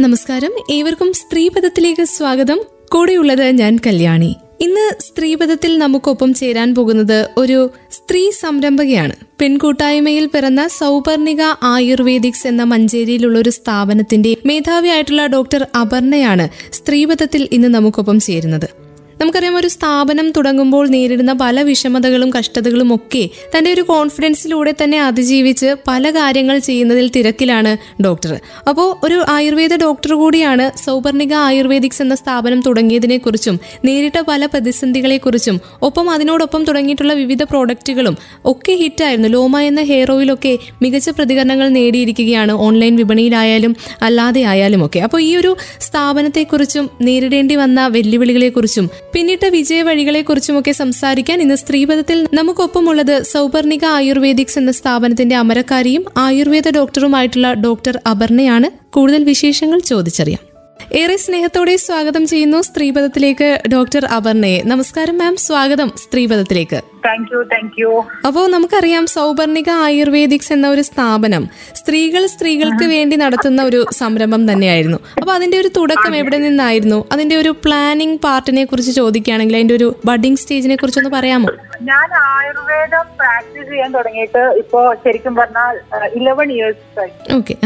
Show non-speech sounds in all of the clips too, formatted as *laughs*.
നമസ്കാരം. ഏവർക്കും സ്ത്രീപദത്തിലേക്ക് സ്വാഗതം. കൂടെയുള്ളത് ഞാൻ കല്യാണി. ഇന്ന് സ്ത്രീപദത്തിൽ നമുക്കൊപ്പം ചേരാൻ പോകുന്നത് ഒരു സ്ത്രീ സംരംഭകയാണ്. പെൺകൂട്ടായ്മയിൽ പിറന്ന സൗപർണിക ആയുർവേദിക്സ് എന്ന മഞ്ചേരിയിലുള്ള ഒരു സ്ഥാപനത്തിന്റെ മേധാവിയായിട്ടുള്ള ഡോക്ടർ അപർണയാണ് സ്ത്രീപദത്തിൽ ഇന്ന് നമുക്കൊപ്പം ചേരുന്നത്. നമുക്കറിയാം ഒരു സ്ഥാപനം തുടങ്ങുമ്പോൾ നേരിടുന്ന പല വിഷമതകളും കഷ്ടതകളും ഒക്കെ തന്റെ ഒരു കോൺഫിഡൻസിലൂടെ തന്നെ അതിജീവിച്ച് പല കാര്യങ്ങൾ ചെയ്യുന്നതിൽ തിരക്കിലാണ് ഡോക്ടർ. അപ്പോൾ ഒരു ആയുർവേദ ഡോക്ടർ കൂടിയാണ് സൗപർണിക ആയുർവേദിക്സ് എന്ന സ്ഥാപനം തുടങ്ങിയതിനെ കുറിച്ചും നേരിട്ട പല പ്രതിസന്ധികളെക്കുറിച്ചും ഒപ്പം അതിനോടൊപ്പം തുടങ്ങിയിട്ടുള്ള വിവിധ പ്രോഡക്റ്റുകളും ഒക്കെ ഹിറ്റായിരുന്നു. ലോമ എന്ന ഹെയർ ഓയിലൊക്കെ മികച്ച പ്രതികരണങ്ങൾ നേടിയിരിക്കുകയാണ് ഓൺലൈൻ വിപണിയിലായാലും അല്ലാതെ ആയാലും ഒക്കെ അപ്പോൾ ഈ ഒരു സ്ഥാപനത്തെക്കുറിച്ചും നേരിടേണ്ടി വന്ന വെല്ലുവിളികളെക്കുറിച്ചും പിന്നിട്ട വിജയ വഴികളെക്കുറിച്ചുമൊക്കെ സംസാരിക്കാൻ ഇന്ന് സ്ത്രീപഥത്തിൽ നമുക്കൊപ്പമുള്ളത് സൗപർണിക ആയുർവേദിക്സ് എന്ന സ്ഥാപനത്തിന്റെ അമരക്കാരിയും ആയുർവേദ ഡോക്ടറുമായിട്ടുള്ള ഡോക്ടർ അപർണയാണ്. കൂടുതൽ വിശേഷങ്ങൾ ചോദിച്ചറിയാം. ഏറെ സ്നേഹത്തോടെ സ്വാഗതം ചെയ്യുന്നു സ്ത്രീപദത്തിലേക്ക് ഡോക്ടർ അപർണയെ. നമസ്കാരം മാം സ്വാഗതം സ്ത്രീപദത്തിലേക്ക്. താങ്ക് യു താങ്ക് യു അപ്പോൾ നമുക്കറിയാം സൗപർണിക ആയുർവേദിക്സ് എന്ന ഒരു സ്ഥാപനം സ്ത്രീകൾ സ്ത്രീകൾക്ക് വേണ്ടി നടത്തുന്ന ഒരു സംരംഭം തന്നെയായിരുന്നു. അപ്പോൾ അതിന്റെ ഒരു തുടക്കം എവിടെ നിന്നായിരുന്നു? അതിന്റെ ഒരു പ്ലാനിംഗ് പാർട്ടിനെ കുറിച്ച് ചോദിക്കുകയാണെങ്കിൽ അതിന്റെ ഒരു ബഡിംഗ് സ്റ്റേജിനെ കുറിച്ചൊന്ന് പറയാമോ? ഞാൻ ആയുർവേദം പ്രാക്ടീസ് ചെയ്യാൻ തുടങ്ങിയിട്ട് ഇപ്പോ ശരിക്കും പറഞ്ഞാൽ eleven years okay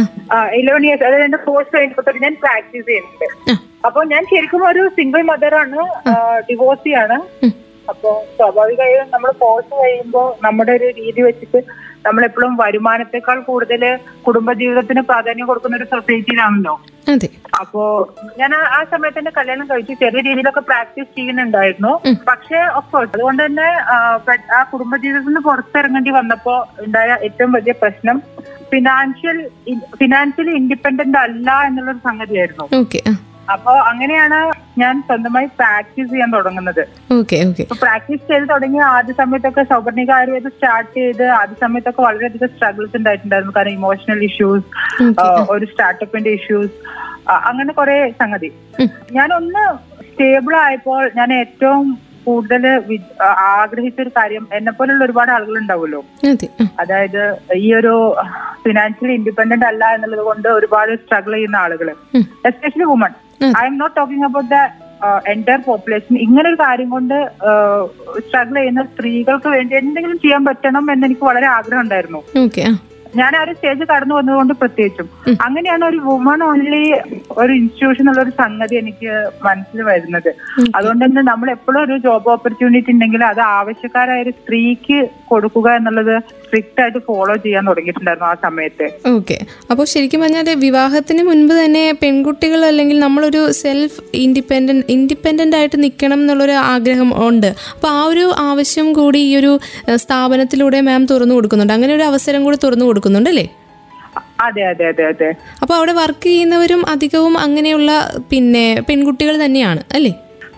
eleven years അതായത് എന്റെ കോഴ്സ് കഴിഞ്ഞപ്പോ ഞാൻ പ്രാക്ടീസ് ചെയ്യുന്നുണ്ട് അപ്പൊ ഞാൻ ശരിക്കും ഒരു സിംഗിൾ മദറാണ് ഡിവോഴ്സിയാണ് അപ്പോ സ്വാഭാവികമായും നമ്മൾ കോഴ്സ് കഴിയുമ്പോൾ നമ്മുടെ ഒരു രീതി വെച്ചിട്ട് നമ്മളെപ്പോഴും വരുമാനത്തെക്കാൾ കൂടുതൽ കുടുംബജീവിതത്തിന് പ്രാധാന്യം കൊടുക്കുന്ന ഒരു സൊസൈറ്റിയിലാണല്ലോ അപ്പോ ഞാൻ ആ- സമയത്ത് എന്റെ കല്യാണം കഴിച്ചു ചെറിയ രീതിയിലൊക്കെ പ്രാക്ടീസ് ചെയ്യുന്നുണ്ടായിരുന്നു. പക്ഷേ ഒഫ്കോഴ്സ് അതുകൊണ്ട് തന്നെ ആ, കുടുംബ ജീവിതത്തിൽ കുടുംബജീവിതത്തിൽ നിന്ന് പുറത്തിറങ്ങേണ്ടി വന്നപ്പോ ഉണ്ടായ ഏറ്റവും വലിയ പ്രശ്നം ഫിനാൻഷ്യൽ ഫിനാൻഷ്യലി ഇൻഡിപെൻഡന്റ് അല്ല എന്നുള്ളൊരു സംഗതിയായിരുന്നു. അപ്പോ അങ്ങനെയാണ് ഞാൻ സ്വന്തമായി പ്രാക്ടീസ് ചെയ്യാൻ തുടങ്ങുന്നത്. പ്രാക്ടീസ് ചെയ്ത് തുടങ്ങിയ ആദ്യ സമയത്തൊക്കെ സൗപർണിക ആയുർവേദം സ്റ്റാർട്ട് ചെയ്ത് ആദ്യ സമയത്തൊക്കെ വളരെയധികം സ്ട്രഗിൾസ് ഉണ്ടായിട്ടുണ്ടായിരുന്നു. കാരണം ഇമോഷണൽ ഇഷ്യൂസ് ഒരു സ്റ്റാർട്ടപ്പിന്റെ ഇഷ്യൂസ് അങ്ങനെ കുറെ സംഗതി. ഞാനൊന്ന് സ്റ്റേബിൾ ആയപ്പോൾ ഞാൻ ഏറ്റവും കൂടുതൽ ആഗ്രഹിച്ച ഒരു കാര്യം എന്നെ പോലുള്ള ഒരുപാട് ആളുകൾ ഉണ്ടാവുമല്ലോ അതായത് ഈ ഒരു ഫിനാൻഷ്യലി ഇൻഡിപെൻഡന്റ് അല്ല എന്നുള്ളത് കൊണ്ട് ഒരുപാട് സ്ട്രഗിൾ ചെയ്യുന്ന ആളുകൾ especially woman I am not talking about the entire population ഇങ്ങനെ ഒരു കാര്യം കൊണ്ട് സ്ട്രഗിൾ ചെയ്യുന്ന സ്ത്രീകൾക്ക് വേണ്ടി എന്തെങ്കിലും ചെയ്യാൻ പറ്റണം എന്ന് എനിക്ക് വളരെ ആഗ്രഹം ഉണ്ടായിരുന്നു. ഞാൻ ആ ഒരു സ്റ്റേജ് കടന്നു വന്നതുകൊണ്ട് പ്രത്യേകിച്ചും. അങ്ങനെയാണ് ഒരു വുമൺ ഓൺലി ഒരു ഇൻസ്റ്റിറ്റ്യൂഷൻ ഉള്ള ഒരു സംഗതി എനിക്ക് മനസ്സിൽ വരുന്നത്. അതുകൊണ്ട് തന്നെ നമ്മൾ എപ്പോഴും ഒരു ജോബ് ഓപ്പർച്യൂണിറ്റി ഉണ്ടെങ്കിൽ അത് ആവശ്യക്കാരായ ഒരു സ്ത്രീക്ക് കൊടുക്കുക എന്നുള്ളത് സ്ട്രിക്റ്റ് ആയിട്ട് ഫോളോ ചെയ്യാൻ തുടങ്ങിയിട്ടുണ്ടായിരുന്നു ആ സമയത്ത്. ഓക്കെ അപ്പോൾ ശരിക്കും പറഞ്ഞാൽ വിവാഹത്തിന് മുൻപ് തന്നെ പെൺകുട്ടികൾ അല്ലെങ്കിൽ നമ്മളൊരു സെൽഫ് ഇൻഡിപെൻഡന്റ് ഇൻഡിപെൻഡന്റ് ആയിട്ട് നിൽക്കണം എന്നുള്ളൊരു ആഗ്രഹം ഉണ്ട്. അപ്പോൾ ആ ഒരു ആവശ്യം കൂടി ഈ ഒരു സ്ഥാപനത്തിലൂടെ മാം തുറന്നു കൊടുക്കുന്നുണ്ട്. അങ്ങനെ ഒരു അവസരം കൂടി തുറന്നു കൊടുക്കുന്നുണ്ട് അല്ലേ അതെ അതെ അതെ അതെ. അപ്പൊ അവിടെ വർക്ക് ചെയ്യുന്നവരും അധികവും അങ്ങനെയുള്ള പിന്നെ പെൺകുട്ടികൾ തന്നെയാണ് അല്ലേ?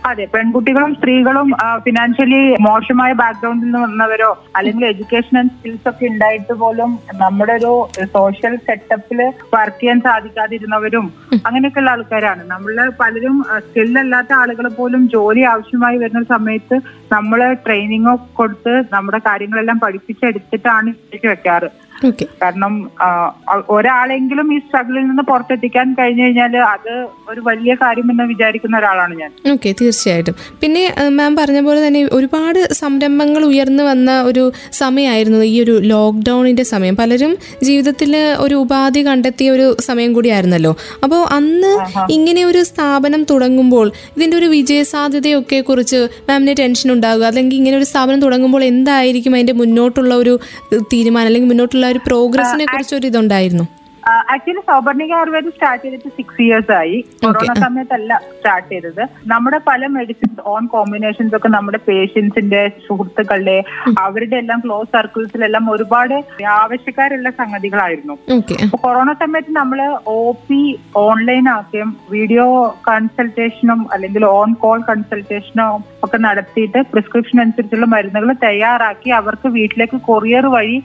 അതെ പെൺകുട്ടികളും സ്ത്രീകളും ഫിനാൻഷ്യലി മോശമായ ബാക്ക്ഗ്രൗണ്ടിൽ നിന്ന് വന്നവരോ അല്ലെങ്കിൽ എഡ്യൂക്കേഷൻ ആൻഡ് സ്കിൽസ് ഒക്കെ ഉണ്ടായിട്ട് പോലും നമ്മുടെ ഒരു സോഷ്യൽ സെറ്റപ്പിൽ വർക്ക് ചെയ്യാൻ സാധിക്കാതിരുന്നവരും അങ്ങനെയൊക്കെയുള്ള ആൾക്കാരാണ്. നമ്മൾ പലരും സ്കില്ലല്ലാത്ത ആളുകൾ പോലും ജോലി ആവശ്യമായി വരുന്ന സമയത്ത് നമ്മൾ ട്രെയിനിങ്ങോ കൊടുത്ത് നമ്മുടെ കാര്യങ്ങളെല്ലാം പഠിപ്പിച്ചെടുത്തിട്ടാണ് വെക്കാറ്. കാരണം ഒരാളെങ്കിലും ഈ സ്ട്രഗിളിൽ നിന്ന് പുറത്തെത്തിക്കാൻ കഴിഞ്ഞു കഴിഞ്ഞാൽ അത് ഒരു വലിയ കാര്യമെന്ന് വിചാരിക്കുന്ന ഒരാളാണ് ഞാൻ. ഓക്കെ തീർച്ചയായിട്ടും. പിന്നെ മാം പറഞ്ഞ പോലെ തന്നെ ഒരുപാട് സംരംഭങ്ങൾ ഉയർന്നു വന്ന ഒരു സമയമായിരുന്നു ഈ ഒരു ലോക്ക്ഡൗണിന്റെ സമയം. പലരും ജീവിതത്തിൽ ഒരു ഉപാധി കണ്ടെത്തിയ ഒരു സമയം കൂടിയായിരുന്നല്ലോ. അപ്പോൾ അന്ന് ഇങ്ങനെ ഒരു സ്ഥാപനം തുടങ്ങുമ്പോൾ ഇതിന്റെ ഒരു വിജയ സാധ്യതയൊക്കെ കുറിച്ച് മാമിന് ടെൻഷൻ ഉണ്ടാകുക അല്ലെങ്കിൽ ഇങ്ങനെ ഒരു സ്ഥാപനം തുടങ്ങുമ്പോൾ എന്തായിരിക്കും അതിന്റെ മുന്നോട്ടുള്ള ഒരു തീരുമാനം അല്ലെങ്കിൽ മുന്നോട്ടുള്ള ഒരു പ്രോഗ്രസിനെ കുറിച്ച് ഒരു ഇതുണ്ടായിരുന്നു ആക്ച്വലി സൗപർണിക ആയുർവേദം സ്റ്റാർട്ട് ചെയ്തിട്ട് സിക്സ് ഇയേഴ്സ് ആയി. കൊറോണ സമയത്തല്ല സ്റ്റാർട്ട് ചെയ്തത്. നമ്മുടെ പല മെഡിസിൻസ് ഓൺ കോമ്പിനേഷൻസ് ഒക്കെ നമ്മുടെ പേഷ്യൻസിന്റെ സുഹൃത്തുക്കളുടെ അവരുടെ എല്ലാം ക്ലോസ് സർക്കിൾസിലെല്ലാം ഒരുപാട് ആവശ്യക്കാരുള്ള സംഗതികളായിരുന്നു. കൊറോണ സമയത്ത് നമ്മൾ ഒ പി ഓൺലൈൻ ആക്കുകയും വീഡിയോ കൺസൾട്ടേഷനും അല്ലെങ്കിൽ ഓൺ കോൾ കൺസൾട്ടേഷനോ ഒക്കെ നടത്തിയിട്ട് പ്രിസ്ക്രിപ്ഷൻ അനുസരിച്ചുള്ള മരുന്നുകൾ തയ്യാറാക്കി അവർക്ക് വീട്ടിലേക്ക് കൊറിയർ വഴി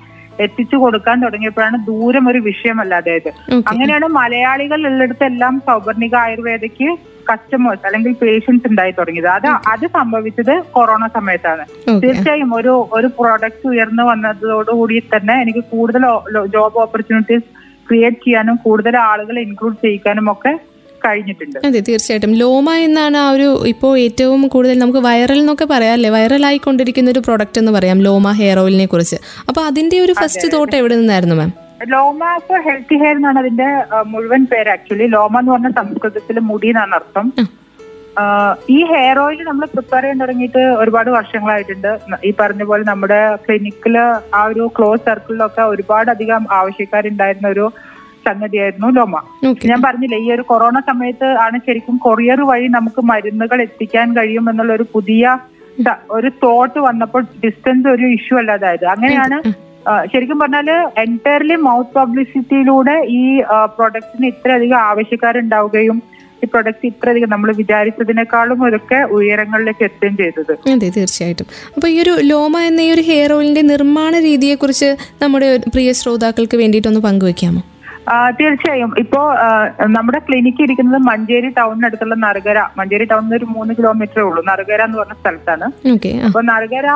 എത്തിച്ചു കൊടുക്കാൻ തുടങ്ങിയപ്പോഴാണ് ദൂരം ഒരു വിഷയമല്ല അതായത്. അങ്ങനെയാണ് മലയാളികൾ ഉള്ളിടത്തെല്ലാം സൗവർണിക ആയുർവേദയ്ക്ക് കസ്റ്റമേഴ്സ് അല്ലെങ്കിൽ പേഷ്യൻസ് ഉണ്ടായി തുടങ്ങിയത്. അത് അത് സംഭവിച്ചത് കൊറോണ സമയത്താണ്. തീർച്ചയായും ഒരു ഒരു പ്രോഡക്റ്റ് ഉയർന്നു വന്നതോടുകൂടി തന്നെ എനിക്ക് കൂടുതൽ ജോബ് ഓപ്പർച്യൂണിറ്റീസ് ക്രിയേറ്റ് ചെയ്യാനും കൂടുതൽ ആളുകളെ ഇൻക്ലൂഡ് ചെയ്യിക്കാനും ഒക്കെ കഴിഞ്ഞിട്ടുണ്ട്. അതെ തീർച്ചയായിട്ടും. ലോമ എന്നാണ് ആ ഒരു ഇപ്പോൾ ഏറ്റവും കൂടുതൽ നമുക്ക് വൈറൽ എന്നൊക്കെ പറയാം വൈറൽ വൈറലായിക്കൊണ്ടിരിക്കുന്ന ഒരു പ്രൊഡക്റ്റ് എന്ന് പറയാം ലോമ ഹെയർ ഓയിലിനെ കുറിച്ച്. അപ്പോൾ അതിന്റെ ഒരു ഫസ്റ്റ് തോട്ട് എവിടെ നിന്നായിരുന്നു ma'am Loma for healthy hair എന്നാണ് അതിന്റെ മുഴുവൻ പേര് ആക്ച്വലി ലോമ എന്ന് പറഞ്ഞ സംസ്കൃതത്തിൽ മുടി എന്നാണ് അർത്ഥം. ഈ ഹെയർ ഓയിൽ നമ്മൾ പ്രിപ്പയർ ചെയ്യാൻ തുടങ്ങിയിട്ട് ഒരുപാട് വർഷങ്ങളായിട്ടുണ്ട്. ഈ പറഞ്ഞ പോലെ നമ്മുടെ ക്ലിനിക്കിൽ ആ ഒരു ക്ലോസ് സർക്കിളിലൊക്കെ ഒരുപാട് അധികം ആവശ്യക്കാരുണ്ടായിരുന്ന ഒരു സംഗതിയായിരുന്നു ലോമ. ഞാൻ പറഞ്ഞില്ലേ ഈ ഒരു കൊറോണ സമയത്ത് ആണ് ശരിക്കും കൊറിയർ വഴി നമുക്ക് മരുന്നുകൾ എത്തിക്കാൻ കഴിയും എന്നുള്ള ഒരു പുതിയ ഒരു തോട്ട് വന്നപ്പോൾ ഡിസ്റ്റൻസ് ഒരു ഇഷ്യൂ അല്ലാതായത്. അങ്ങനെയാണ് ശരിക്കും പറഞ്ഞാൽ എന്റയർലി മൗത്ത് പബ്ലിസിറ്റിയിലൂടെ ഈ പ്രൊഡക്റ്റിന് ഇത്രയധികം ആവശ്യക്കാരുണ്ടാവുകയും ഈ പ്രൊഡക്റ്റ് ഇത്രയധികം നമ്മൾ വിചാരിച്ചതിനേക്കാളും ഒക്കെ ഉയരങ്ങളിലേക്ക് എത്തുകയും ചെയ്തത്. അതെ തീർച്ചയായിട്ടും. അപ്പോൾ ഈ ഒരു ലോമ എന്ന ഈ ഒരു ഹെയർ ഓയിലിന്റെ നിർമ്മാണ രീതിയെ കുറിച്ച് നമ്മുടെ പ്രിയ ശ്രോതാക്കൾക്ക് വേണ്ടിയിട്ടൊന്ന് പങ്കുവെക്കാമോ? തീർച്ചയായും. ഇപ്പോ നമ്മുടെ ക്ലിനിക്ക് ഇരിക്കുന്നത് മഞ്ചേരി ടൗണിനടുത്തുള്ള നറുകര. മഞ്ചേരി ടൗണിൽ ഒരു മൂന്ന് കിലോമീറ്ററേ ഉള്ളൂ. നറുകര എന്ന് പറഞ്ഞ സ്ഥലത്താണ്. അപ്പൊ നറുകര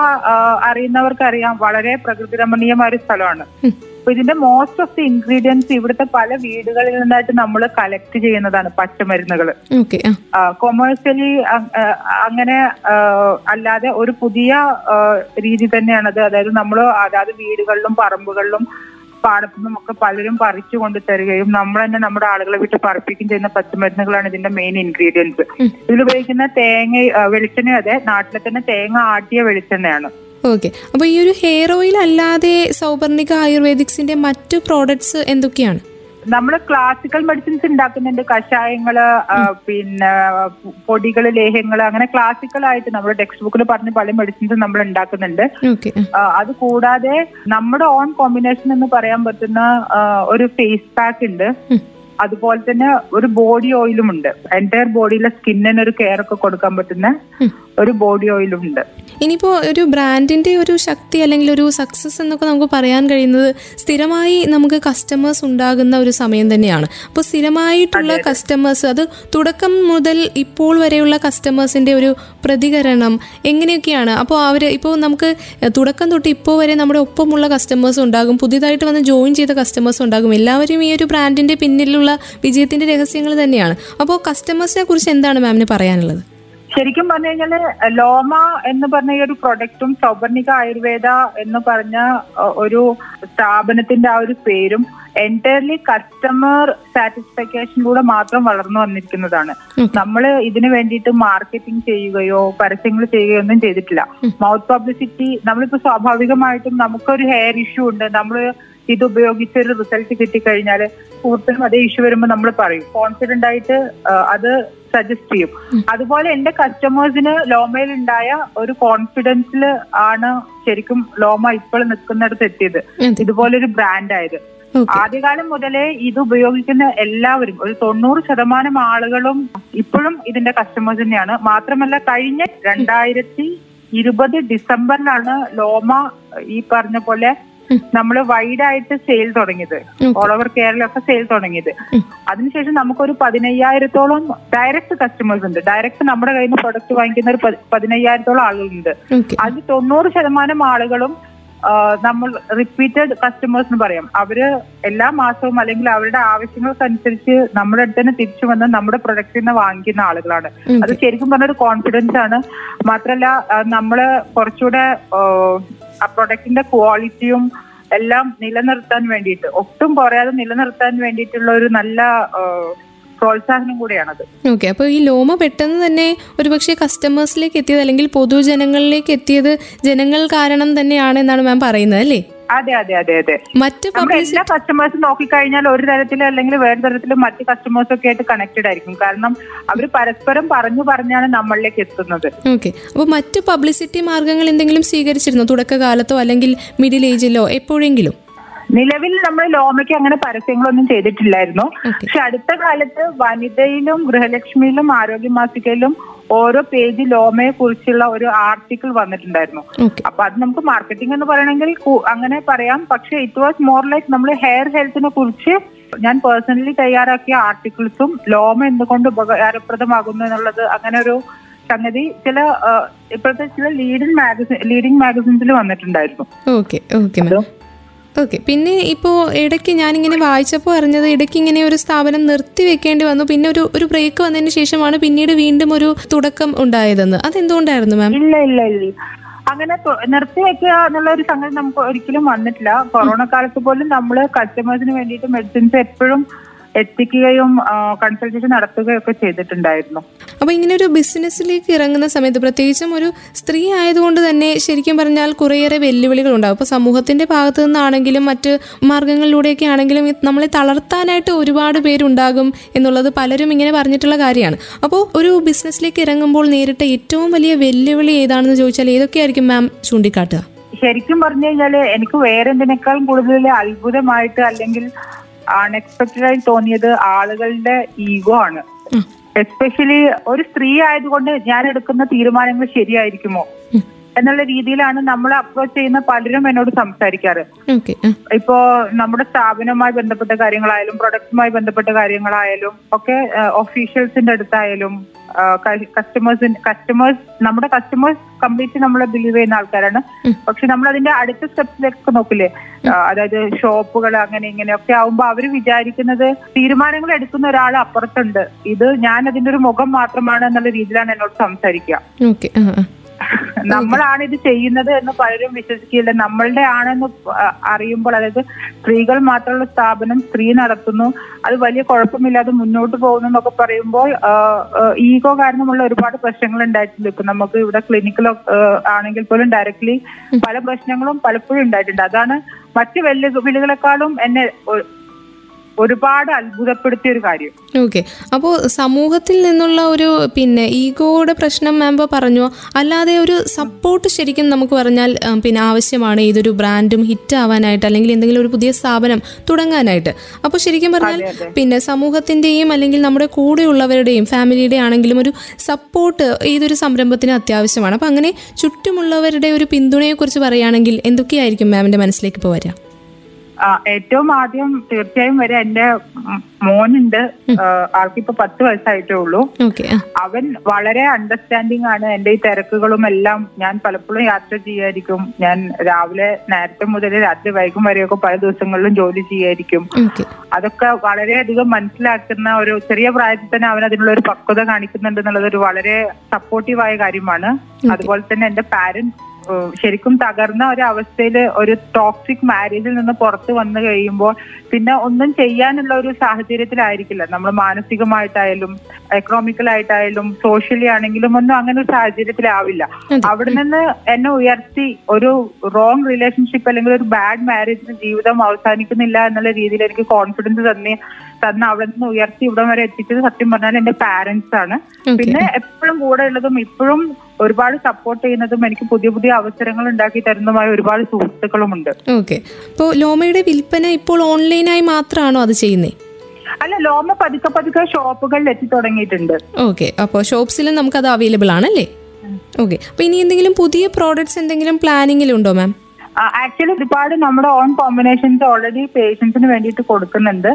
അറിയുന്നവർക്കറിയാം. അറിയുന്നവർക്ക് അറിയാം വളരെ പ്രകൃതി രമണീയമായ ഒരു സ്ഥലമാണ്. അപ്പൊ ഇതിന്റെ മോസ്റ്റ് ഓഫ് ദി ഇൻഗ്രീഡിയൻസ് ഇവിടുത്തെ പല വീടുകളിൽ നിന്നായിട്ട് നമ്മൾ കളക്ട് ചെയ്യുന്നതാണ് പച്ചമരുന്നുകൾ കൊമേഴ്സ്യലി അങ്ങനെ അല്ലാതെ ഒരു പുതിയ രീതി തന്നെയാണത്. അതായത് നമ്മൾ അതായത് വീടുകളിലും പറമ്പുകളിലും പാടത്തുനിന്നും ഒക്കെ പലരും പറിച്ചു കൊണ്ട് തരികയും നമ്മൾ തന്നെ നമ്മുടെ ആളുകളെ വിട്ട് പറിപ്പിക്കുകയും ചെയ്യുന്ന പച്ചമരുന്നുകളാണ് ഇതിന്റെ മെയിൻ ഇൻഗ്രീഡിയൻസ് ഇതിൽ ഉപയോഗിക്കുന്ന തേങ്ങ വെളിച്ചെണ്ണ അതെ നാട്ടിലെ തന്നെ തേങ്ങ ആട്ടിയ വെളിച്ചെണ്ണയാണ്. ഓക്കെ. അപ്പൊ ഈ ഒരു ഹെയർ ഓയിൽ അല്ലാതെ സൗപർണിക ആയുർവേദിക്സിന്റെ മറ്റു പ്രോഡക്ട്സ് എന്തൊക്കെയാണ്? നമ്മൾ ക്ലാസിക്കൽ മെഡിസിൻസ് ഉണ്ടാക്കുന്നുണ്ട് കഷായങ്ങൾ പിന്നെ പൊടികൾ ലേഹ്യങ്ങൾ അങ്ങനെ ക്ലാസിക്കൽ ആയിട്ട് നമ്മുടെ ടെക്സ്റ്റ് ബുക്കിൽ പറഞ്ഞ പല മെഡിസിൻസ് നമ്മൾ ഉണ്ടാക്കുന്നുണ്ട് അത് കൂടാതെ നമ്മുടെ ഓൺ കോമ്പിനേഷൻ എന്ന് പറയാൻ പറ്റുന്ന ഒരു ഫേസ് പാക്ക് ഉണ്ട് അതുപോലെ തന്നെ ഒരു ബോഡി ഓയിലും ഉണ്ട്. എന്റയർ ബോഡിയിലെ സ്കിന്നിന് ഒരു കെയർ ഒക്കെ കൊടുക്കാൻ പറ്റുന്ന ഒരു ബോഡി ഓയിലും ഉണ്ട്. ഇനിയിപ്പോൾ ഒരു ബ്രാൻഡിന്റെ ഒരു ശക്തി അല്ലെങ്കിൽ ഒരു സക്സസ് എന്നൊക്കെ നമുക്ക് പറയാൻ കഴിയുന്നത് സ്ഥിരമായി നമുക്ക് കസ്റ്റമേഴ്സ് ഉണ്ടാകുന്ന ഒരു സമയം തന്നെയാണ്. അപ്പോൾ സ്ഥിരമായിട്ടുള്ള കസ്റ്റമേഴ്സ് അത്. തുടക്കം മുതൽ ഇപ്പോൾ വരെയുള്ള കസ്റ്റമേഴ്സിന്റെ ഒരു പ്രതികരണം എങ്ങനെയൊക്കെയാണ്? അപ്പോൾ അവർ ഇപ്പോൾ നമുക്ക് തുടക്കം തൊട്ട് ഇപ്പോൾ വരെ നമ്മുടെ ഒപ്പമുള്ള കസ്റ്റമേഴ്സ് ഉണ്ടാകും. പുതിയതായിട്ട് വന്ന് ജോയിൻ ചെയ്ത കസ്റ്റമേഴ്സ് ഉണ്ടാകും. എല്ലാവരും ഈ ഒരു ബ്രാൻഡിന്റെ പിന്നിലുള്ള വിജയത്തിന്റെ രഹസ്യങ്ങൾ തന്നെയാണ്. അപ്പോൾ കസ്റ്റമേഴ്സിനെ കുറിച്ച് എന്താണ് മാമിന് പറയാനുള്ളത്? ശരിക്കും പറഞ്ഞു കഴിഞ്ഞാൽ ലോമ എന്ന് പറഞ്ഞ ഈ ഒരു പ്രൊഡക്റ്റും സൗപർണിക ആയുർവേദ എന്ന് പറഞ്ഞ ഒരു സ്ഥാപനത്തിന്റെ ആ ഒരു പേരും എന്റയർലി കസ്റ്റമർ സാറ്റിസ്ഫാക്ഷനിലൂടെ മാത്രം വളർന്നു വന്നിരിക്കുന്നതാണ്. നമ്മൾ ഇതിന് വേണ്ടിയിട്ട് മാർക്കറ്റിംഗ് ചെയ്യുകയോ പരസ്യങ്ങൾ ചെയ്യുകയോ ഒന്നും ചെയ്തിട്ടില്ല. മൗത്ത് പബ്ലിസിറ്റി നമ്മളിപ്പോ സ്വാഭാവികമായിട്ടും നമുക്കൊരു ഹെയർ ഇഷ്യൂ ഉണ്ട്. നമ്മൾ ഇത് ഉപയോഗിച്ച് ഒരു റിസൾട്ട് കിട്ടിക്കഴിഞ്ഞാൽ സുഹൃത്തിനും അതേ ഇഷ്യൂ വരുമ്പോൾ നമ്മൾ പറയും. കോൺഫിഡന്റ് ആയിട്ട് അത് സജസ്റ്റ് ചെയ്യും. അതുപോലെ എന്റെ കസ്റ്റമേഴ്സിന് ലോമയിൽ ഉണ്ടായ ഒരു കോൺഫിഡൻസിൽ ആണ് ശരിക്കും ലോമ ഇപ്പോൾ നിൽക്കുന്നിടത്ത് എത്തിയത്. ഇതുപോലൊരു ബ്രാൻഡ് ആയത്. ആദ്യകാലം മുതലേ ഇത് ഉപയോഗിക്കുന്ന എല്ലാവരും ഒരു തൊണ്ണൂറ് ശതമാനം ആളുകളും ഇപ്പോഴും ഇതിന്റെ കസ്റ്റമേഴ്സ് തന്നെയാണ്. മാത്രമല്ല കഴിഞ്ഞ രണ്ടായിരത്തി ഇരുപത് ഡിസംബറിലാണ് ലോമ ഈ പറഞ്ഞ പോലെ നമ്മൾ വൈഡ് ആയിട്ട് സെയിൽ തുടങ്ങിയത്. ഓൾ ഓവർ കേരളൊക്കെ സെയിൽ തുടങ്ങിയത്. അതിനുശേഷം നമുക്കൊരു പതിനയ്യായിരത്തോളം ഡയറക്റ്റ് കസ്റ്റമേഴ്സ് ഉണ്ട്. ഡയറക്റ്റ് നമ്മുടെ കയ്യിൽ നിന്ന് പ്രൊഡക്റ്റ് വാങ്ങിക്കുന്ന ഒരു പതി- പതിനയ്യായിരത്തോളം ആളുകളുണ്ട്. അതിൽ തൊണ്ണൂറ് ശതമാനം ആളുകളും നമ്മൾ റിപ്പീറ്റഡ് കസ്റ്റമേഴ്സ് എന്ന് പറയാം. അവർ എല്ലാ മാസവും അല്ലെങ്കിൽ അവരുടെ ആവശ്യങ്ങൾക്കനുസരിച്ച് നമ്മുടെ അടുത്ത് തന്നെ തിരിച്ചു വന്ന് നമ്മുടെ പ്രൊഡക്റ്റ് തന്നെ വാങ്ങിക്കുന്ന ആളുകളാണ്. അത് ശരിക്കും പറഞ്ഞ ഒരു കോൺഫിഡൻസ് ആണ്. മാത്രല്ല നമ്മൾ കുറച്ചുകൂടെ ആ, പ്രൊഡക്റ്റിന്റെ ക്വാളിറ്റിയും എല്ലാം നിലനിർത്താൻ വേണ്ടിയിട്ട് ഒട്ടും കുറയാതെ നിലനിർത്താൻ വേണ്ടിയിട്ടുള്ള ഒരു നല്ല പ്രോത്സാഹനം കൂടിയാണത്. ഓക്കെ അപ്പോൾ ഈ ലോമ പെട്ടെന്ന് തന്നെ ഒരുപക്ഷെ കസ്റ്റമേഴ്സിലേക്ക് എത്തിയത് അല്ലെങ്കിൽ പൊതുജനങ്ങളിലേക്ക് എത്തിയത് ജനങ്ങൾ കാരണം തന്നെയാണ് എന്നാണ് മാം പറയുന്നത് അല്ലേ? അതെ അതെ അതെ അതെ. മറ്റ് നമ്മുടെ എല്ലാ കസ്റ്റമേഴ്സും നോക്കിക്കഴിഞ്ഞാൽ ഒരു തരത്തിൽ അല്ലെങ്കിൽ വേറെ തരത്തിൽ മറ്റ് കസ്റ്റമേഴ്സ് ഒക്കെ ആയിട്ട് കണക്റ്റഡ് ആയിരിക്കും. കാരണം അവർ പരസ്പരം പറഞ്ഞു പറഞ്ഞാണ് നമ്മളിലേക്ക് എത്തുന്നത്. ഓക്കെ അപ്പോൾ മറ്റ് പബ്ലിസിറ്റി മാർഗങ്ങൾ എന്തെങ്കിലും സ്വീകരിച്ചിരുന്നോ? തുടക്കകാലത്തോ അല്ലെങ്കിൽ മിഡിൽ ഏജിലോ എപ്പോഴെങ്കിലും? നിലവിൽ നമ്മൾ ലോമയ്ക്ക് അങ്ങനെ പരസ്യങ്ങളൊന്നും ചെയ്തിട്ടില്ലായിരുന്നു. പക്ഷെ അടുത്ത കാലത്ത് വനിതയിലും ഗൃഹലക്ഷ്മിയിലും ആരോഗ്യ മാസികയിലും ഓരോ പേജ് ലോമയെ കുറിച്ചുള്ള ഒരു ആർട്ടിക്കിൾ വന്നിട്ടുണ്ടായിരുന്നു. അപ്പൊ അത് നമുക്ക് മാർക്കറ്റിംഗ് എന്ന് പറയണമെങ്കിൽ അങ്ങനെ പറയാം. പക്ഷെ ഇറ്റ് വാസ് മോർ ലൈക്ക് നമ്മൾ ഹെയർ ഹെൽത്തിനെ കുറിച്ച് ഞാൻ പേഴ്സണലി തയ്യാറാക്കിയ ആർട്ടിക്കിൾസും ലോമ എന്തുകൊണ്ട് ഉപകാരപ്രദമാകുന്നു എന്നുള്ളത് അങ്ങനെ ഒരു സംഗതി ചില ഇപ്പോഴത്തെ ചില ലീഡിംഗ് മാഗസിൻ ലീഡിംഗ് മാഗസിൻസിൽ വന്നിട്ടുണ്ടായിരുന്നു. ഓക്കെ പിന്നെ ഇപ്പോൾ ഇടയ്ക്ക് ഞാനിങ്ങനെ വായിച്ചപ്പോൾ അറിഞ്ഞത് ഇടയ്ക്ക് ഇങ്ങനെ ഒരു സ്ഥാപനം നിർത്തി വെക്കേണ്ടി വന്നു. പിന്നെ ഒരു ഒരു ബ്രേക്ക് വന്നതിന് ശേഷമാണ് പിന്നീട് വീണ്ടും ഒരു തുടക്കം ഉണ്ടായതെന്ന്. അതെന്തുകൊണ്ടായിരുന്നു മാം ഇല്ല ഇല്ല ഇല്ല. അങ്ങനെ നിർത്തി വെക്കുക എന്നുള്ള ഒരു സംഗതി നമുക്ക് ഒരിക്കലും വന്നിട്ടില്ല. കൊറോണ കാലത്ത് പോലും നമ്മൾ കസ്റ്റമേഴ്സിന് വേണ്ടിയിട്ട് മെഡിസിൻസ് എപ്പോഴും എത്തിക്കുകയും കൺസൾട്ടേഷൻ നടത്തുകയും ഒക്കെ ചെയ്തിട്ടുണ്ടായിരുന്നു. അപ്പൊ ഇങ്ങനെ ഒരു ബിസിനസ്സിലേക്ക് ഇറങ്ങുന്ന സമയത്ത് പ്രത്യേകിച്ചും ഒരു സ്ത്രീ ആയതുകൊണ്ട് തന്നെ ശരിക്കും പറഞ്ഞാൽ കുറേയേറെ വെല്ലുവിളികൾ ഉണ്ടാവും അപ്പൊ സമൂഹത്തിന്റെ ഭാഗത്തു നിന്നാണെങ്കിലും മറ്റ് മാർഗങ്ങളിലൂടെയൊക്കെ ആണെങ്കിലും നമ്മളെ തളർത്താനായിട്ട് ഒരുപാട് പേരുണ്ടാകും എന്നുള്ളത് പലരും ഇങ്ങനെ പറഞ്ഞിട്ടുള്ള കാര്യമാണ്. അപ്പോൾ ഒരു ബിസിനസ്സിലേക്ക് ഇറങ്ങുമ്പോൾ നേരിട്ട ഏറ്റവും വലിയ വെല്ലുവിളി ഏതാണെന്ന് ചോദിച്ചാൽ ഏതൊക്കെയായിരിക്കും മാം ചൂണ്ടിക്കാട്ടുക? ശരിക്കും പറഞ്ഞു കഴിഞ്ഞാൽ എനിക്ക് വേറെ എന്തിനേക്കാളും കൂടുതൽ അത്ഭുതമായിട്ട് അല്ലെങ്കിൽ അൺഎക്സ്പെക്റ്റഡ് ആയി തോന്നിയത് ആളുകളുടെ ഈഗോ ആണ്. എസ്പെഷ്യലി ഒരു സ്ത്രീ ആയതുകൊണ്ട് ഞാൻ എടുക്കുന്ന തീരുമാനങ്ങൾ ശരിയായിരിക്കുമോ. എന്നുള്ള രീതിയിലാണ് നമ്മൾ അപ്രോച്ച് ചെയ്യുന്ന പലരും എന്നോട് സംസാരിക്കാറ്. ഇപ്പോ നമ്മുടെ സ്ഥാപനവുമായി ബന്ധപ്പെട്ട കാര്യങ്ങളായാലും പ്രൊഡക്റ്റുമായി ബന്ധപ്പെട്ട കാര്യങ്ങളായാലും ഒക്കെ ഒഫീഷ്യൽസിന്റെ അടുത്തായാലും കസ്റ്റമേഴ്സ് കസ്റ്റമേഴ്സ് നമ്മുടെ കസ്റ്റമേഴ്സ് കംപ്ലീറ്റ് നമ്മൾ ബിലീവ് ചെയ്യുന്ന ആൾക്കാരാണ്. പക്ഷെ നമ്മൾ അതിന്റെ അടുത്ത സ്റ്റെപ്സിലേക്ക് നോക്കില്ലേ? അതായത് ഷോപ്പുകൾ അങ്ങനെ ഇങ്ങനെയൊക്കെ ആവുമ്പോ അവർ വിചാരിക്കുന്നത് തീരുമാനങ്ങൾ എടുക്കുന്ന ഒരാൾ അപ്പുറത്തുണ്ട്. ഇത് ഞാൻ അതിന്റെ ഒരു മുഖം മാത്രമാണ് എന്നുള്ള രീതിയിലാണ് എന്നോട് സംസാരിക്കുക. *laughs* നമ്മളാണ് ഇത് ചെയ്യുന്നത് എന്ന് പലരും വിശ്വസിക്കില്ല നമ്മളുടെ ആണെന്ന് അറിയുമ്പോൾ അതായത് സ്ത്രീകൾ മാത്രമുള്ള സ്ഥാപനം സ്ത്രീ നടത്തുന്നു. അത് വലിയ കുഴപ്പമില്ലാതെ മുന്നോട്ട് പോകുന്നു എന്നൊക്കെ പറയുമ്പോൾ ഈഗോ കാരണമുള്ള ഒരുപാട് പ്രശ്നങ്ങൾ ഉണ്ടായിട്ടുണ്ട്. ഇപ്പൊ നമുക്ക് ഇവിടെ ക്ലിനിക്കിലൊക്കെ ആണെങ്കിൽ പോലും ഡയറക്ട്ലി പല പ്രശ്നങ്ങളും പലപ്പോഴും ഉണ്ടായിട്ടുണ്ട്. അതാണ് മറ്റ് വെല്ലുവിളികളെക്കാളും എന്നെ ഒരുപാട് അത്ഭുതപ്പെടുത്തിയ ഒരു കാര്യം. ഓക്കെ അപ്പോൾ സമൂഹത്തിൽ നിന്നുള്ള ഒരു പിന്നെ ഈഗോയുടെ പ്രശ്നം മാമ്പ പറഞ്ഞു? അല്ലാതെ ഒരു സപ്പോർട്ട് ശരിക്കും നമുക്ക് പറഞ്ഞാൽ പിന്നെ ആവശ്യമാണ് ഇതൊരു ബ്രാൻഡും ഹിറ്റ് ആവാനായിട്ട് അല്ലെങ്കിൽ എന്തെങ്കിലും ഒരു പുതിയ സ്ഥാപനം തുടങ്ങാനായിട്ട്. അപ്പോൾ ശരിക്കും പറഞ്ഞാൽ. പിന്നെ സമൂഹത്തിന്റെയും അല്ലെങ്കിൽ നമ്മുടെ കൂടെയുള്ളവരുടെയും ഫാമിലിയുടെ ആണെങ്കിലും ഒരു സപ്പോർട്ട് ഏതൊരു സംരംഭത്തിന് അത്യാവശ്യമാണ്. അപ്പോൾ അങ്ങനെ ചുറ്റുമുള്ളവരുടെ ഒരു പിന്തുണയെക്കുറിച്ച് പറയുകയാണെങ്കിൽ എന്തൊക്കെയായിരിക്കും മാമിന്റെ മനസ്സിലേക്ക് ഇപ്പോൾ വരാം ഏറ്റവും ആദ്യം തീർച്ചയായും വരെ എന്റെ മോനുണ്ട്. ആൾക്കിപ്പോ പത്ത് വയസ്സായിട്ടേ ഉള്ളൂ. അവൻ വളരെ അണ്ടർസ്റ്റാൻഡിങ് ആണ്. എന്റെ ഈ തിരക്കുകളും എല്ലാം ഞാൻ പലപ്പോഴും യാത്ര ചെയ്യായിരിക്കും. ഞാൻ രാവിലെ നേരത്തെ മുതൽ രാത്രി വൈകും വരെയൊക്കെ പല ദിവസങ്ങളിലും ജോലി ചെയ്യായിരിക്കും. അതൊക്കെ വളരെയധികം മനസ്സിലാക്കുന്ന ഒരു ചെറിയ പ്രായത്തിൽ തന്നെ അവൻ അതിനുള്ള ഒരു പക്വത കാണിക്കുന്നുണ്ട് എന്നുള്ളത് ഒരു വളരെ സപ്പോർട്ടീവായ കാര്യമാണ്. അതുപോലെ തന്നെ എന്റെ പാരന്റ്സ് ശരിക്കും തകർന്ന ഒരു അവസ്ഥയിൽ ഒരു ടോക്സിക് മാരേജിൽ നിന്ന് പുറത്തു വന്നു കഴിയുമ്പോൾ പിന്നെ ഒന്നും ചെയ്യാനുള്ള ഒരു സാഹചര്യത്തിലായിരിക്കില്ല. നമ്മൾ മാനസികമായിട്ടായാലും എക്കണോമിക്കലായിട്ടായാലും സോഷ്യലി ആണെങ്കിലും ഒന്നും അങ്ങനെ ഒരു സാഹചര്യത്തിലാവില്ല. അവിടെ നിന്ന് എന്നെ ഉയർത്തി ഒരു റോങ് റിലേഷൻഷിപ്പ് അല്ലെങ്കിൽ ഒരു ബാഡ് മാരേജിന് ജീവിതം അവസാനിക്കുന്നില്ല എന്നുള്ള രീതിയിൽ എനിക്ക് കോൺഫിഡൻസ് തന്നെ തന്ന അവിടെ നിന്ന് ഉയർത്തി ഇവിടം വരെ എത്തിച്ചത് സത്യം പറഞ്ഞാൽ എന്റെ പാരന്റ്സ് ആണ്. പിന്നെ എപ്പോഴും കൂടെ ഉള്ളതും ഇപ്പോഴും ഒരുപാട് സപ്പോർട്ട് ചെയ്യുന്നതും എനിക്ക് പുതിയ പുതിയ അവസരങ്ങൾ ഉണ്ടാക്കി തരുന്നതുമായ ഒരുപാട് സുഹൃത്തുക്കളുമുണ്ട്. ഓക്കെ. അപ്പോൾ ലോമയുടെ വിൽപ്പന ഇപ്പോൾ ഓൺലൈനായി മാത്രമാണോ അത് ചെയ്യുന്നത് അല്ല ലോമ പതുക്കെ പതുക്കെ ഷോപ്പുകളിൽ എത്തി തുടങ്ങിയിട്ടുണ്ട്. ഓക്കെ. അപ്പോൾ ഷോപ്സിലും നമുക്ക് അത് അവൈലബിൾ ആണല്ലേ ഓക്കെ. അപ്പോൾ ഇനി എന്തെങ്കിലും പുതിയ പ്രോഡക്ട്സ് എന്തെങ്കിലും പ്ലാനിങ്ങിലുണ്ടോ മാം ആക്ച്വലി ഒരുപാട് നമ്മുടെ ഓൺ കോമ്പിനേഷൻസ് ഓൾറെഡി പേഷ്യൻസിന് വേണ്ടിയിട്ട് കൊടുക്കുന്നുണ്ട്.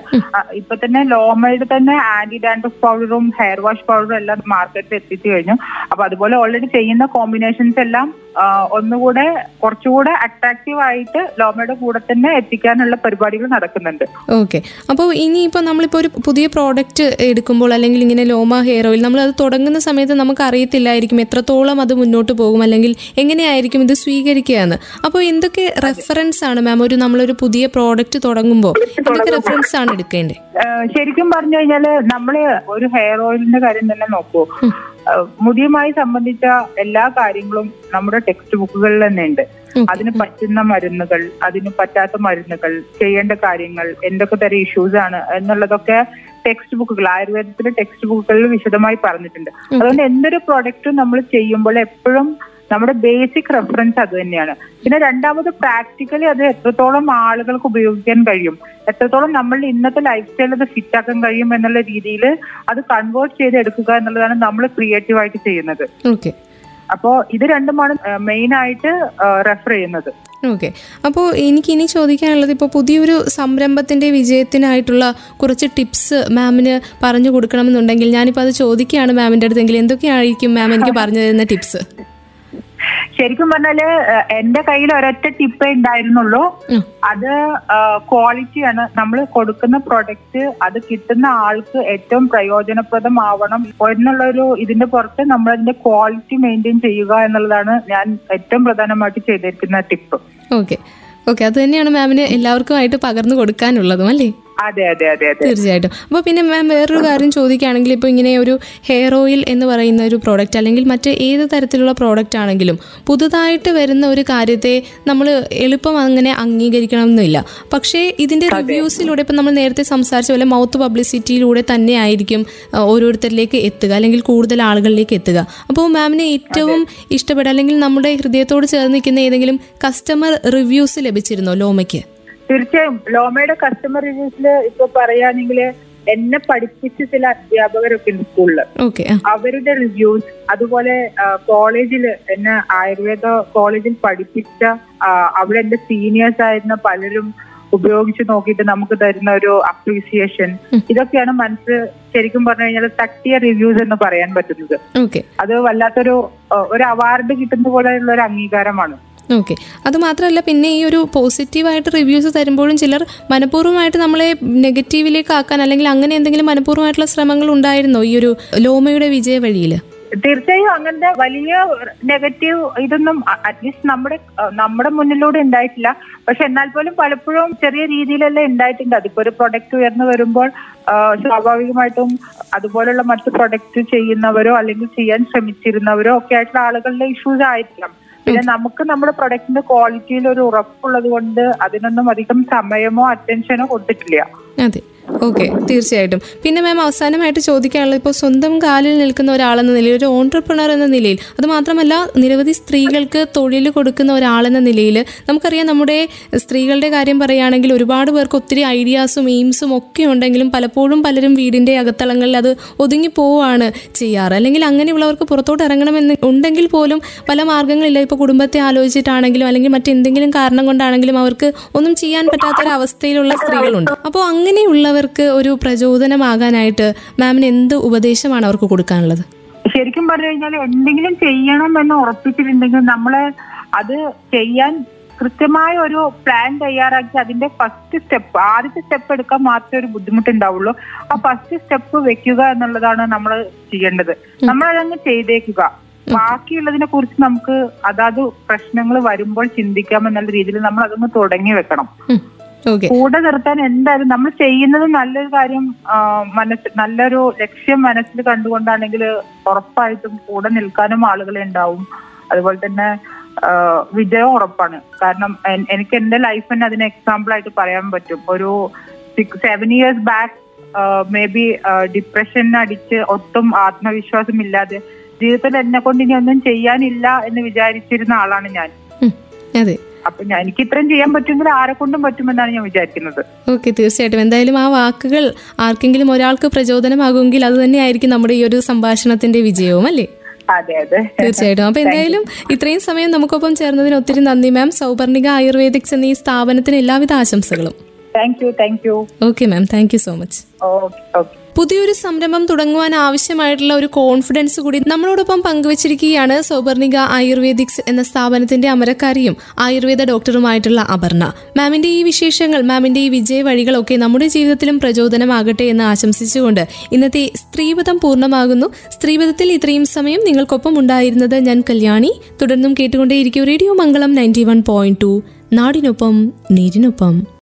ഇപ്പൊ തന്നെ ലോമയുടെ തന്നെ ആന്റി ഡാൻഡ്രഫ് പൗഡറും ഹെയർ വാഷ് പൗഡറും എല്ലാം മാർക്കറ്റിൽ എത്തിച്ചു കഴിഞ്ഞു. അപ്പൊ അതുപോലെ ഓൾറെഡി ചെയ്യുന്ന കോമ്പിനേഷൻസ് എല്ലാം ഒന്നുകൂടെ കുറച്ചുകൂടെ അട്രാക്റ്റീവ് ആയിട്ട് ലോമയുടെ കൂടെ തന്നെ എത്തിക്കാനുള്ള പരിപാടികൾ നടക്കുന്നുണ്ട്. ഓക്കെ അപ്പോൾ ഇനിയിപ്പോൾ നമ്മളിപ്പോൾ ഒരു പുതിയ പ്രോഡക്റ്റ് എടുക്കുമ്പോൾ അല്ലെങ്കിൽ ഇങ്ങനെ ലോമ ഹെയർ ഓയിൽ നമ്മൾ അത് തുടങ്ങുന്ന സമയത്ത് നമുക്ക് അറിയത്തില്ലായിരിക്കും എത്രത്തോളം അത് മുന്നോട്ട് പോകും അല്ലെങ്കിൽ എങ്ങനെയായിരിക്കും ഇത് സ്വീകരിക്കുക എന്ന് അപ്പോൾ എന്തൊക്കെ റെഫറൻസ് ആണ് മാം ഒരു നമ്മളൊരു പുതിയ പ്രോഡക്റ്റ് തുടങ്ങുമ്പോൾ എന്തൊക്കെ റെഫറൻസ് ആണ് എടുക്കേണ്ടത് ശരിക്കും പറഞ്ഞു കഴിഞ്ഞാൽ നമ്മൾ ഒരു ഹെയർ ഓയിലിന്റെ കാര്യം തന്നെ നോക്കൂ. മുടിയുമായി സംബന്ധിച്ച എല്ലാ കാര്യങ്ങളും നമ്മുടെ ടെക്സ്റ്റ് ബുക്കുകളിൽ തന്നെ ഉണ്ട്. അതിന് പറ്റുന്ന മരുന്നുകൾ അതിന് പറ്റാത്ത മരുന്നുകൾ ചെയ്യേണ്ട കാര്യങ്ങൾ എന്തൊക്കെ തരം ഇഷ്യൂസ് ആണ് എന്നുള്ളതൊക്കെ ടെക്സ്റ്റ് ബുക്കുകൾ ആയുർവേദത്തിലെ ടെക്സ്റ്റ് ബുക്കുകളിൽ വിശദമായി പറഞ്ഞിട്ടുണ്ട്. അതുകൊണ്ട് എന്തൊരു പ്രൊഡക്റ്റും നമ്മൾ ചെയ്യുമ്പോൾ എപ്പോഴും നമ്മുടെ ബേസിക് റെഫറൻസ് അത് തന്നെയാണ്. പിന്നെ രണ്ടാമത് പ്രാക്ടിക്കലി അത് എത്രത്തോളം ആളുകൾക്ക് ഉപയോഗിക്കാൻ കഴിയും? എത്രത്തോളം നമ്മളുടെ ഇന്നത്തെ ലൈഫ് സ്റ്റൈൽ അത് ഫിറ്റ് ആക്കാൻ കഴിയും എന്നുള്ള രീതിയിൽ അത് കൺവേർട്ട് ചെയ്ത് എടുക്കുക എന്നുള്ളതാണ് നമ്മൾ ക്രിയേറ്റീവ് ആയിട്ട് ചെയ്യുന്നത്. ഓക്കെ അപ്പോ ഇത് രണ്ടുമാണ് മെയിൻ ആയിട്ട് റെഫർ ചെയ്യുന്നത്. ഓക്കെ അപ്പോൾ എനിക്ക് ഇനി ചോദിക്കാനുള്ളത് ഇപ്പോൾ പുതിയൊരു സംരംഭത്തിന്റെ വിജയത്തിനായിട്ടുള്ള കുറച്ച് ടിപ്സ് മാമിന് പറഞ്ഞു കൊടുക്കണമെന്നുണ്ടെങ്കിൽ ഞാനിപ്പോൾ അത് ചോദിക്കുകയാണ് മാമിന്റെ അടുത്തെങ്കിൽ. എന്തൊക്കെയായിരിക്കും മാം എനിക്ക് പറഞ്ഞു തരുന്ന ടിപ്സ് ശരിക്കും പറഞ്ഞാൽ എന്റെ കയ്യിൽ ഒരൊറ്റ ടിപ്പേ ഉണ്ടായിരുന്നുള്ളൂ. അത് ക്വാളിറ്റിയാണ് നമ്മൾ കൊടുക്കുന്ന പ്രൊഡക്റ്റ് അത് കിട്ടുന്ന ആൾക്ക് ഏറ്റവും പ്രയോജനപ്രദമാവണം എന്നുള്ള ഒരു ഇതിന്റെ പുറത്ത് നമ്മൾ അതിന്റെ ക്വാളിറ്റി മെയിന്റെയിൻ ചെയ്യുക എന്നുള്ളതാണ് ഞാൻ ഏറ്റവും പ്രധാനമായിട്ട് ചെയ്തിരിക്കുന്ന ടിപ്പ് ഓക്കെ ഓക്കെ അത് തന്നെയാണ് മാമിന് എല്ലാവർക്കുമായിട്ട് പകർന്നു കൊടുക്കാനുള്ളതും അല്ലേ? അതെ അതെ അതെ തീർച്ചയായിട്ടും. അപ്പോൾ പിന്നെ മാം വേറൊരു കാര്യം ചോദിക്കുകയാണെങ്കിൽ ഇപ്പോൾ ഇങ്ങനെ ഒരു ഹെയർ ഓയിൽ എന്ന് പറയുന്ന ഒരു പ്രോഡക്റ്റ് അല്ലെങ്കിൽ മറ്റ് ഏത് തരത്തിലുള്ള പ്രോഡക്റ്റ് ആണെങ്കിലും പുതുതായിട്ട് വരുന്ന ഒരു കാര്യത്തെ നമ്മൾ എളുപ്പം അങ്ങനെ അംഗീകരിക്കണം എന്നില്ല പക്ഷേ ഇതിന്റെ റിവ്യൂസിലൂടെ ഇപ്പം നമ്മൾ നേരത്തെ സംസാരിച്ച പോലെ മൗത്ത് പബ്ലിസിറ്റിയിലൂടെ തന്നെ ആയിരിക്കും ഓരോരുത്തരിലേക്ക് എത്തുക അല്ലെങ്കിൽ കൂടുതൽ ആളുകളിലേക്ക് എത്തുക. അപ്പോൾ മാമിന് ഏറ്റവും ഇഷ്ടപ്പെട്ട അല്ലെങ്കിൽ നമ്മുടെ ഹൃദയത്തോട് ചേർന്ന് നിൽക്കുന്ന ഏതെങ്കിലും കസ്റ്റമർ റിവ്യൂസ് ലഭിച്ചിരുന്നോ ലോമയ്ക്ക്? തീർച്ചയായും ലോമയുടെ കസ്റ്റമർ റിവ്യൂസിൽ ഇപ്പൊ പറയുകയാണെങ്കിൽ എന്നെ പഠിപ്പിച്ച ചില അധ്യാപകരൊക്കെ ഉണ്ട് സ്കൂളിൽ. അവരുടെ റിവ്യൂസ് അതുപോലെ കോളേജിൽ എന്നെ ആയുർവേദ കോളേജിൽ പഠിപ്പിച്ച അവിടെ എന്റെ സീനിയേഴ്സ് ആയിരുന്ന പലരും ഉപയോഗിച്ച് നോക്കിയിട്ട് നമുക്ക് തരുന്ന ഒരു അപ്രീസിയേഷൻ ഇതൊക്കെയാണ് മനസ്സ് ശരിക്കും പറഞ്ഞു കഴിഞ്ഞാൽ തട്ടിയ റിവ്യൂസ് എന്ന് പറയാൻ പറ്റുന്നത്. അത് വല്ലാത്തൊരു ഒരു അവാർഡ് കിട്ടുന്ന പോലെയുള്ള ഒരു അംഗീകാരമാണ്. ഓക്കെ. അതുമാത്രമല്ല പിന്നെ ഈ ഒരു പോസിറ്റീവായിട്ട് റിവ്യൂസ് തരുമ്പോഴും ചിലർ മനഃപൂർവമായിട്ട് നമ്മളെ നെഗറ്റീവിലേക്ക് ആക്കാൻ അല്ലെങ്കിൽ അങ്ങനെ എന്തെങ്കിലും മനഃപൂർവമായിട്ടുള്ള ശ്രമങ്ങൾ ഉണ്ടായിരുന്നോ ഈ ഒരു ലോമയുടെ വിജയ വഴിയിൽ തീർച്ചയായും അങ്ങനത്തെ വലിയ നെഗറ്റീവ് ഇതൊന്നും അറ്റ്ലീസ്റ്റ് നമ്മുടെ നമ്മുടെ മുന്നിലൂടെ ഉണ്ടായിട്ടില്ല. പക്ഷെ എന്നാൽ പോലും പലപ്പോഴും ചെറിയ രീതിയിലെല്ലാം ഉണ്ടായിട്ടുണ്ട്. അതിപ്പോ ഒരു പ്രൊഡക്റ്റ് ഉയർന്നു വരുമ്പോൾ സ്വാഭാവികമായിട്ടും അതുപോലുള്ള മറ്റു പ്രൊഡക്റ്റ് ചെയ്യുന്നവരോ അല്ലെങ്കിൽ ചെയ്യാൻ ശ്രമിച്ചിരുന്നവരോ ഒക്കെ ആയിട്ടുള്ള ആളുകളുടെ ഇഷ്യൂസ് ആയിരിക്കാം. പിന്നെ നമുക്ക് നമ്മുടെ പ്രൊഡക്റ്റിന്റെ ക്വാളിറ്റിയിൽ ഒരു ഉറപ്പുള്ളത് കൊണ്ട് അതിനൊന്നും അധികം സമയമോ അറ്റൻഷനോ കൊടുത്തിട്ടില്ല. ഓക്കെ തീർച്ചയായിട്ടും. പിന്നെ മാം അവസാനമായിട്ട് ചോദിക്കാനുള്ളത് ഇപ്പോൾ സ്വന്തം കാലിൽ നിൽക്കുന്ന ഒരാളെന്ന നിലയിൽ ഒരു ഓൺട്രപ്രണർ എന്ന നിലയിൽ അതുമാത്രമല്ല നിരവധി സ്ത്രീകൾക്ക് തൊഴിൽ കൊടുക്കുന്ന ഒരാളെന്ന നിലയിൽ നമുക്കറിയാം നമ്മുടെ സ്ത്രീകളുടെ കാര്യം പറയുകയാണെങ്കിൽ ഒരുപാട് പേർക്ക് ഒത്തിരി ഐഡിയാസും എയിംസും ഒക്കെ ഉണ്ടെങ്കിലും പലപ്പോഴും പലരും വീടിന്റെ അകത്തളങ്ങളിൽ അത് ഒതുങ്ങി പോവുകയാണ് ചെയ്യാറ്. അല്ലെങ്കിൽ അങ്ങനെയുള്ളവർക്ക് പുറത്തോട്ട് ഇറങ്ങണമെന്ന് ഉണ്ടെങ്കിൽ പോലും പല മാർഗങ്ങളില്ല. ഇപ്പോൾ കുടുംബത്തെ ആലോചിച്ചിട്ടാണെങ്കിലും അല്ലെങ്കിൽ മറ്റെന്തെങ്കിലും കാരണം കൊണ്ടാണെങ്കിലും അവർക്ക് ഒന്നും ചെയ്യാൻ പറ്റാത്തൊരവസ്ഥയിലുള്ള സ്ത്രീകളുണ്ട്. അപ്പോൾ അങ്ങനെയുള്ളവർക്ക് ഒരു പ്രചോദനമാകാനായിട്ട് മാമിന് എന്ത് ഉപദേശമാണ് അവർക്ക് കൊടുക്കാനുള്ളത്? ശരിക്കും പറഞ്ഞു കഴിഞ്ഞാൽ എന്തെങ്കിലും ചെയ്യണം എന്ന് ഉറപ്പിച്ചിട്ടുണ്ടെങ്കിൽ നമ്മൾ അത് ചെയ്യാൻ കൃത്യമായ ഒരു പ്ലാൻ തയ്യാറാക്കി അതിന്റെ ഫസ്റ്റ് സ്റ്റെപ്പ് ആദ്യത്തെ സ്റ്റെപ്പ് എടുക്കാൻ മാത്രമേ ഒരു ബുദ്ധിമുട്ടുണ്ടാവുള്ളൂ. ആ ഫസ്റ്റ് സ്റ്റെപ്പ് വെക്കുക എന്നുള്ളതാണ് നമ്മൾ ചെയ്യേണ്ടത്. നമ്മൾ അതങ്ങ് ചെയ്തേക്കുക. ബാക്കിയുള്ളതിനെ കുറിച്ച് നമുക്ക് അതാത് പ്രശ്നങ്ങൾ വരുമ്പോൾ ചിന്തിക്കാം എന്നുള്ള രീതിയിൽ നമ്മൾ അതൊന്ന് തുടങ്ങി വെക്കണം. കൂടെ നിർത്താൻ എന്തായാലും നമ്മൾ ചെയ്യുന്നത് നല്ലൊരു കാര്യം മനസ്സിൽ മനസ്സ് നല്ലൊരു ലക്ഷ്യം മനസ്സിൽ കണ്ടുകൊണ്ടാണെങ്കിൽ ഉറപ്പായിട്ടും കൂടെ നിൽക്കാനും ആളുകളെ ഉണ്ടാവും. അതുപോലെ തന്നെ വിജയം ഉറപ്പാണ്. കാരണം എനിക്ക് എന്റെ ലൈഫ് തന്നെ അതിന് എക്സാമ്പിൾ ആയിട്ട് പറയാൻ പറ്റും. ഒരു six seven years back maybe depression അടിച്ച് ഒട്ടും ആത്മവിശ്വാസം ഇല്ലാതെ ജീവിതത്തിൽ എന്നെ കൊണ്ട് ഇനി ഒന്നും ചെയ്യാനില്ല എന്ന് വിചാരിച്ചിരുന്ന ആളാണ് ഞാൻ. അതെ. അപ്പൊ ഞാൻ എനിക്ക് ഇത്രയും ചെയ്യാൻ പറ്റുമെങ്കിൽ ആരെ കൊണ്ടും പറ്റുമെന്നാണ് ഞാൻ വിചാരിക്കുന്നത്. ഓക്കെ തീർച്ചയായിട്ടും. എന്തായാലും ആ വാക്കുകൾ ആർക്കെങ്കിലും ഒരാൾക്ക് പ്രചോദനമാകുമെങ്കിൽ അത് തന്നെയായിരിക്കും നമ്മുടെ ഈ ഒരു സംഭാഷണത്തിന്റെ വിജയവും അല്ലേ? അതെ അതെ. തീർച്ചയായിട്ടും. അപ്പൊ എന്തായാലും ഇത്രയും സമയം നമുക്കൊപ്പം ചേർന്നതിന് ഒത്തിരി നന്ദി മാം. സൗപർണിക ആയുർവേദിക്സ് എന്ന ഈ സ്ഥാപനത്തിന് എല്ലാവിധ ആശംസകളും. Thank you thank you okay ma'am. Thank you so much okay okay പുതിയൊരു സംരംഭം തുടങ്ങുവാൻ ആവശ്യമായിട്ടുള്ള ഒരു കോൺഫിഡൻസ് കൂടി നമ്മളോടൊപ്പം പങ്കുവച്ചിരിക്കുകയാണ് സൗപർണിക ആയുർവേദിക്സ് എന്ന സ്ഥാപനത്തിന്റെ അമരക്കാരിയും ആയുർവേദ ഡോക്ടറുമായിട്ടുള്ള അപർണ. മാമിന്റെ ഈ വിശേഷങ്ങൾ മാമിന്റെ ഈ വിജയ വഴികളൊക്കെ നമ്മുടെ ജീവിതത്തിലും പ്രചോദനമാകട്ടെ എന്ന് ആശംസിച്ചുകൊണ്ട് ഇന്നത്തെ സ്ത്രീപഥം പൂർണമാകുന്നു. സ്ത്രീപഥത്തിൽ ഇത്രയും സമയം നിങ്ങൾക്കൊപ്പം ഉണ്ടായിരുന്നത് ഞാൻ കല്യാണി. തുടർന്നും കേട്ടുകൊണ്ടേയിരിക്കും radio Mangalam ninety one point two നാടിനൊപ്പം നീരിനൊപ്പം.